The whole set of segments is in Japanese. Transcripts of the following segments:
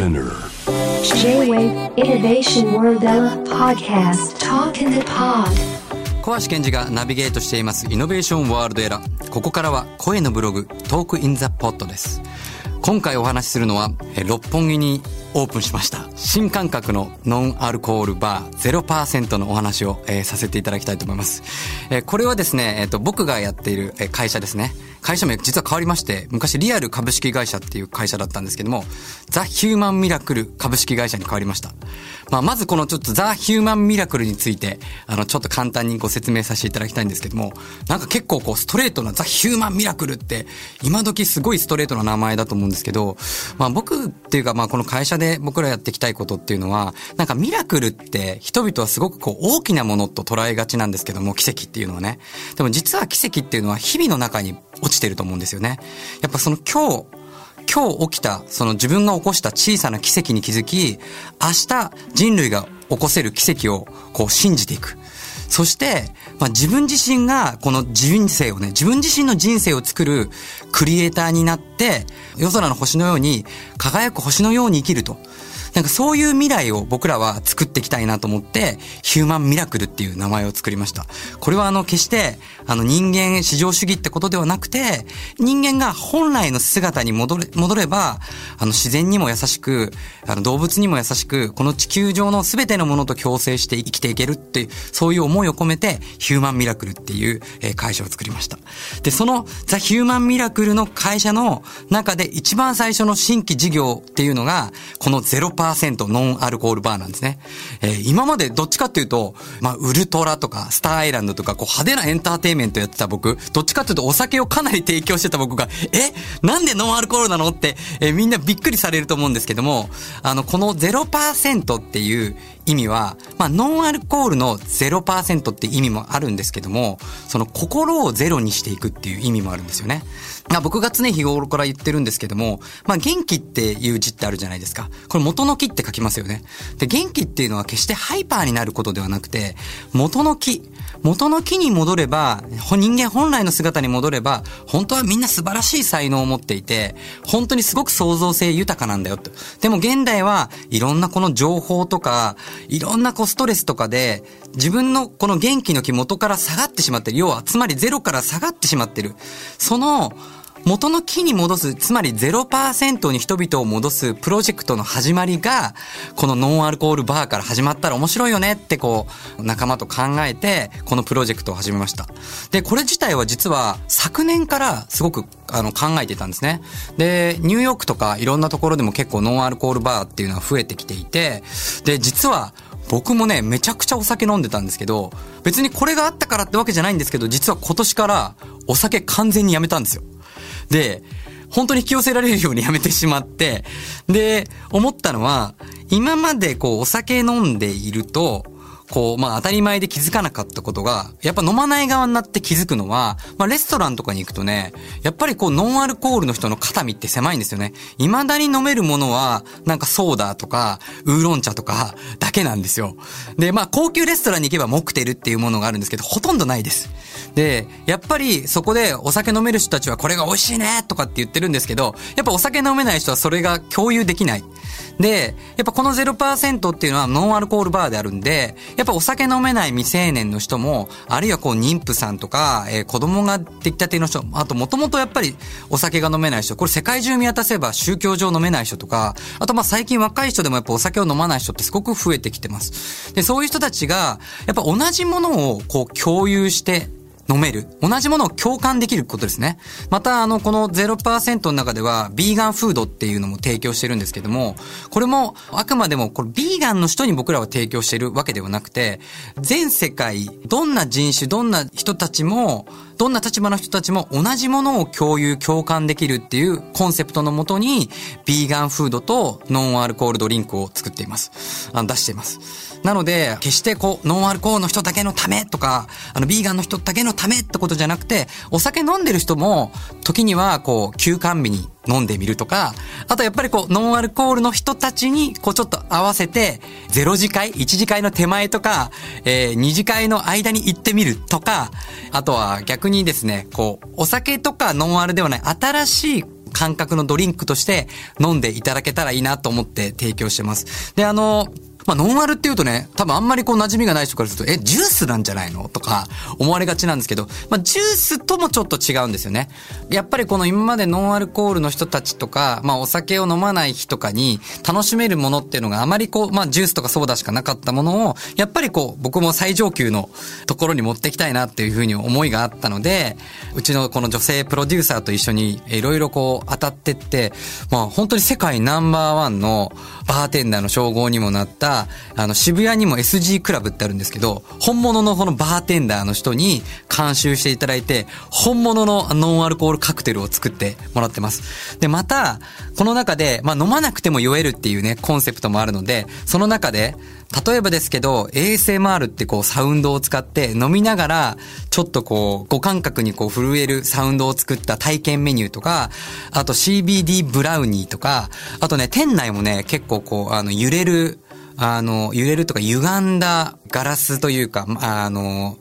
Spinear. J-Wave Innovation World Podcast Talk in the Pod 小橋賢児がナビゲートしています Innovation World ERA。ここからは声のブログ Talk in the Pod です。今回お話しするのは、え六本木にオープンしました。新感覚のノンアルコールバー0%のお話を、えーさせていただきたいと思います。えーこれはですね、えっ、と、僕がやっているえー会社ですね。会社名実は変わりまして、昔 LeaR 株式会社っていう会社だったんですけども、ザ・ヒューマン・ミラクル株式会社に変わりました。まあ、まずこのちょっとザ・ヒューマン・ミラクルについて、あの、ちょっと簡単にご説明させていただきたいんですけども、なんか結構こう、ストレートなザ・ヒューマン・ミラクルって、今時すごいストレートな名前だと思うんですけど、まあ僕っていうかまあこの会社で僕らやっていきたいことっていうのは、なんかミラクルって人々はすごくこう大きなものと捉えがちなんですけども、奇跡っていうのはね。でも実は奇跡っていうのは日々の中に落ちてると思うんですよね。やっぱその今日、今日起きた、その自分が起こした小さな奇跡に気づき、明日人類が起こせる奇跡をこう信じていく。そして、まあ、自分自身がこの人生をね、自分自身の人生を作るクリエイターになって、夜空の星のように輝く星のように生きると。なんかそういう未来を僕らは作っていきたいなと思って、ヒューマンミラクルっていう名前を作りました。これはあの決して、あの人間至上主義ってことではなくて、人間が本来の姿に戻れ、戻れば、あの自然にも優しく、あの動物にも優しく、この地球上の全てのものと共生して生きていけるっていう、そういう思いを込めて、ヒューマンミラクルっていう会社を作りました。で、そのザ・ヒューマンミラクルの会社の中で一番最初の新規事業っていうのが、このゼロ0%ノンアルコールバーなんですね。えー今までどっちかっていうと、まあ、ウルトラとか、スターアイランドとか、こう派手なエンターテイメントやってた僕、どっちかっていうとお酒をかなり提供してた僕が、え？なんでノンアルコールなの？って、えーみんなびっくりされると思うんですけども、あの、この0%っていう意味は、まあ、ノンアルコールの0%って意味もあるんですけども、その心をゼロにしていくっていう意味もあるんですよね。まあ、僕が常日頃から言ってるんですけども、まあ、元気っていう字ってあるじゃないですか。これ元の木って書きますよね。で、元気っていうのは決してハイパーになることではなくて、元の木。元の木に戻れば、人間本来の姿に戻れば、本当はみんな素晴らしい才能を持っていて、本当にすごく創造性豊かなんだよと。でも現代はいろんなこの情報とか、いろんなこうストレスとかで、自分のこの元気の木元から下がってしまってる。要は、つまりゼロから下がってしまってる。その、元の木に戻す、つまり0%に人々を戻すプロジェクトの始まりが、このノンアルコールバーから始まったら面白いよねってこう、仲間と考えて、このプロジェクトを始めました。で、これ自体は実は昨年からすごくあの考えていたんですね。で、ニューヨークとかいろんなところでも結構ノンアルコールバーっていうのは増えてきていて、で、実は僕もね、めちゃくちゃお酒飲んでたんですけど、別にこれがあったからってわけじゃないんですけど、実は今年からお酒完全にやめたんですよ。で、本当に引き寄せられるようにやめてしまって、で、思ったのは、今までこうお酒飲んでいると、こう、まあ当たり前で気づかなかったことが、やっぱ飲まない側になって気づくのは、まあレストランとかに行くとね、やっぱりこうノンアルコールの人の肩身って狭いんですよね。未だに飲めるものは、なんかソーダとか、ウーロン茶とか、だけなんですよ。で、まあ高級レストランに行けばモクテルっていうものがあるんですけど、ほとんどないです。で、やっぱりそこでお酒飲める人たちはこれが美味しいねとかって言ってるんですけど、やっぱお酒飲めない人はそれが共有できない。で、やっぱこの0%っていうのはノンアルコールバーであるんで、やっぱお酒飲めない未成年の人も、あるいはこう妊婦さんとか、えー子供ができたての人、あともともとやっぱりお酒が飲めない人、これ世界中見渡せば宗教上飲めない人とか、あとまあ最近若い人でもやっぱお酒を飲まない人ってすごく増えてきてます。で、そういう人たちが、やっぱ同じものをこう共有して、飲める。同じものを共感できることですね。また、あの、この0%の中では、ビーガンフードっていうのも提供してるんですけども、これも、あくまでも、これ、ビーガンの人に僕らは提供してるわけではなくて、全世界、どんな人種、どんな人たちも、どんな立場の人たちも同じものを共有、共感できるっていうコンセプトのもとに、ビーガンフードとノンアルコールドリンクを作っています。あの出しています。なので、決してこう、ノンアルコールの人だけのためとか、あの、ビーガンの人だけのためってことじゃなくて、お酒飲んでる人も、時にはこう、休館日に飲んでみるとか、あとやっぱりこう、ノンアルコールの人たちに、こうちょっと合わせて、0次会、1次会の手前とか、えー、2次会の間に行ってみるとか、あとは逆にですね、こう、お酒とかノンアルではない新しい感覚のドリンクとして飲んでいただけたらいいなと思って提供してます。で、あの、まあ、ノンアルっていうとね、多分あんまりこう馴染みがない人からすると、え、ジュースなんじゃないの？とか思われがちなんですけど、まあ、ジュースともちょっと違うんですよね。やっぱりこの今までノンアルコールの人たちとか、まあ、お酒を飲まない日とかに楽しめるものっていうのがあまりこう、まあ、ジュースとかソーダしかなかったものを、やっぱりこう、僕も最上級のところに持ってきたいなっていうふうに思いがあったので、うちのこの女性プロデューサーと一緒にいろいろこう当たってって、まあ、本当に世界ナンバーワンのバーテンダーの称号にもなった、あの、渋谷にも SG クラブってあるんですけど、本物のこのバーテンダーの人に監修していただいて、本物のノンアルコールカクテルを作ってもらってます。で、また、この中で、まあ、飲まなくても酔えるっていうね、コンセプトもあるので、その中で、例えばですけど、ASMR ってこうサウンドを使って飲みながら、ちょっとこう、五感覚にこう震えるサウンドを作った体験メニューとか、あと CBD ブラウニーとか、あとね、店内もね、結構こう、あの、揺れる、あの、揺れるとか歪んだガラスというか、あの、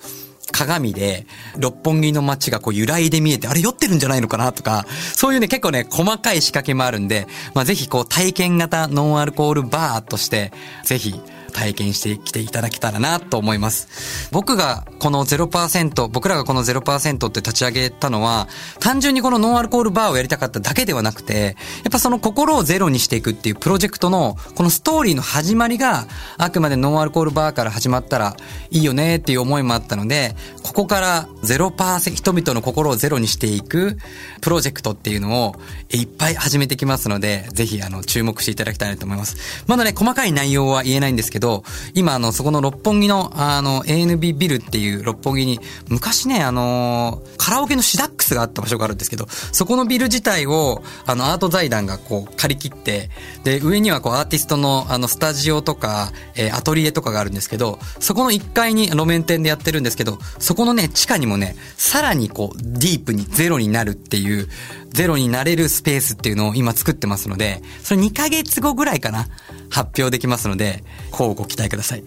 鏡で、六本木の街がこう揺らいで見えて、あれ酔ってるんじゃないのかなとか、そういうね、結構ね、細かい仕掛けもあるんで、まあ、ぜひこう体験型ノンアルコールバーとして、ぜひ、体験してきていただけたらなと思います。僕がこの0%、僕らがこの0%って立ち上げたのは、単純にこのノンアルコールバーをやりたかっただけではなくて、やっぱその心をゼロにしていくっていうプロジェクトの、このストーリーの始まりが、あくまでノンアルコールバーから始まったらいいよねっていう思いもあったので、ここから0%、人々の心をゼロにしていくプロジェクトっていうのをいっぱい始めてきますので、ぜひあの注目していただきたいなと思います。まだね、細かい内容は言えないんですけど、今あの、そこの六本木のあの、ANB ビルっていう六本木に、昔ね、あのカラオケのシダックスがあった場所があるんですけど、そこのビル自体を、あの、アート財団がこう、借り切って、で、上にはこう、アーティストのあの、スタジオとか、えーアトリエとかがあるんですけど、そこの1階に路面店でやってるんですけど、そこのね、地下にもね、さらにこう、ディープにゼロになるっていう、ゼロになれるスペースっていうのを今作ってますので、それ2ヶ月後ぐらいかな、発表できますので、こうご期待ください。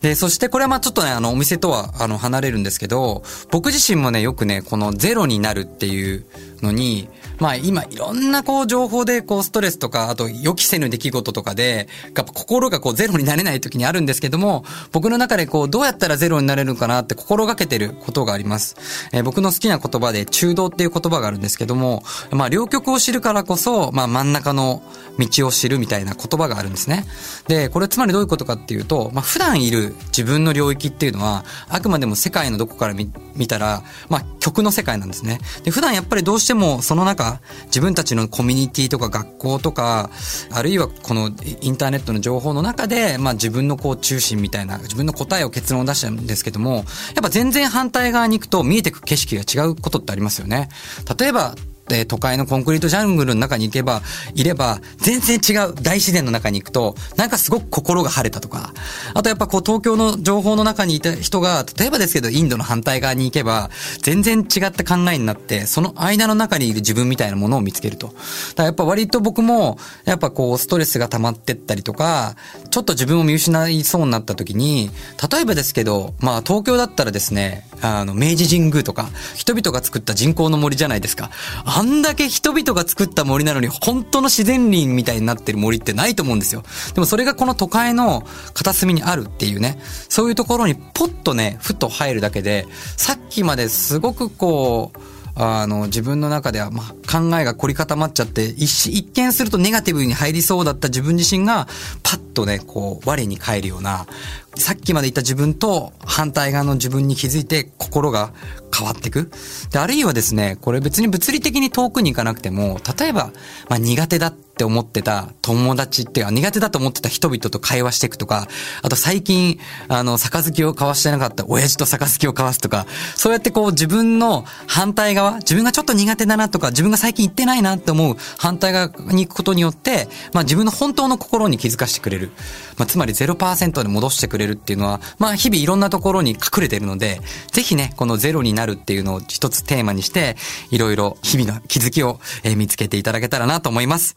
で、そしてこれはまあちょっとね、あの、お店とは、あの、離れるんですけど、僕自身もね、よくね、このゼロになるっていうのに、まあ今、いろんなこう、情報でこう、ストレスとか、あと予期せぬ出来事とかで、やっぱ心がこう、ゼロになれない時にあるんですけども、僕の中でこう、どうやったらゼロになれるのかなって心がけてることがあります。えー僕の好きな言葉で、中道っていう言葉があるんですけども、まあ、両極を知るからこそ、まあ、真ん中の道を知るみたいな言葉があるんですね。で、これつまりどういうことかっていうと、まあ、普段いる自分の領域っていうのは、あくまでも世界のどこから見見たら、まあ、曲の世界なんですね。で、普段やっぱりどうしてもその中、自分たちのコミュニティとか学校とか、あるいはこのインターネットの情報の中で、まあ、自分のこう中心みたいな、自分の答えを結論出したんですけども、やっぱ全然反対側に行くと見えてく景色が違うことってありますよね。例えば、で、都会のコンクリートジャングルの中に行けば、いれば、全然違う大自然の中に行くと、なんかすごく心が晴れたとか、あとやっぱこう東京の情報の中にいた人が、例えばですけど、インドの反対側に行けば、全然違った考えになって、その間の中にいる自分みたいなものを見つけると。だからやっぱ割と僕も、やっぱこうストレスが溜まってったりとか、ちょっと自分を見失いそうになった時に、例えばですけど、まあ東京だったらですね、あの、明治神宮とか、人々が作った人工の森じゃないですか。あんだけ人々が作った森なのに、本当の自然林みたいになってる森ってないと思うんですよ。でもそれがこの都会の片隅にあるっていうね、そういうところにポッとね、ふと入るだけで、さっきまですごくこう、あの、自分の中では、まあ、考えが凝り固まっちゃって、一一見するとネガティブに入りそうだった自分自身が、パッとね、こう、我に返るような、さっきまで言った自分と反対側の自分に気づいて心が変わっていく。で、あるいはですね、これ別に物理的に遠くに行かなくても、例えば、まあ、苦手だっって思ってた友達っていうか、苦手だと思ってた人々と会話していくとか、あと最近、あの、杯を交わしてなかった親父と杯を交わすとか、そうやってこう自分の反対側、自分がちょっと苦手だなとか、自分が最近行ってないなって思う反対側に行くことによって、まあ自分の本当の心に気づかせてくれる。まあつまり0%で戻してくれるっていうのは、まあ日々いろんなところに隠れてるので、ぜひね、このゼロになるっていうのを一つテーマにして、いろいろ日々の気づきをえ見つけていただけたらなと思います。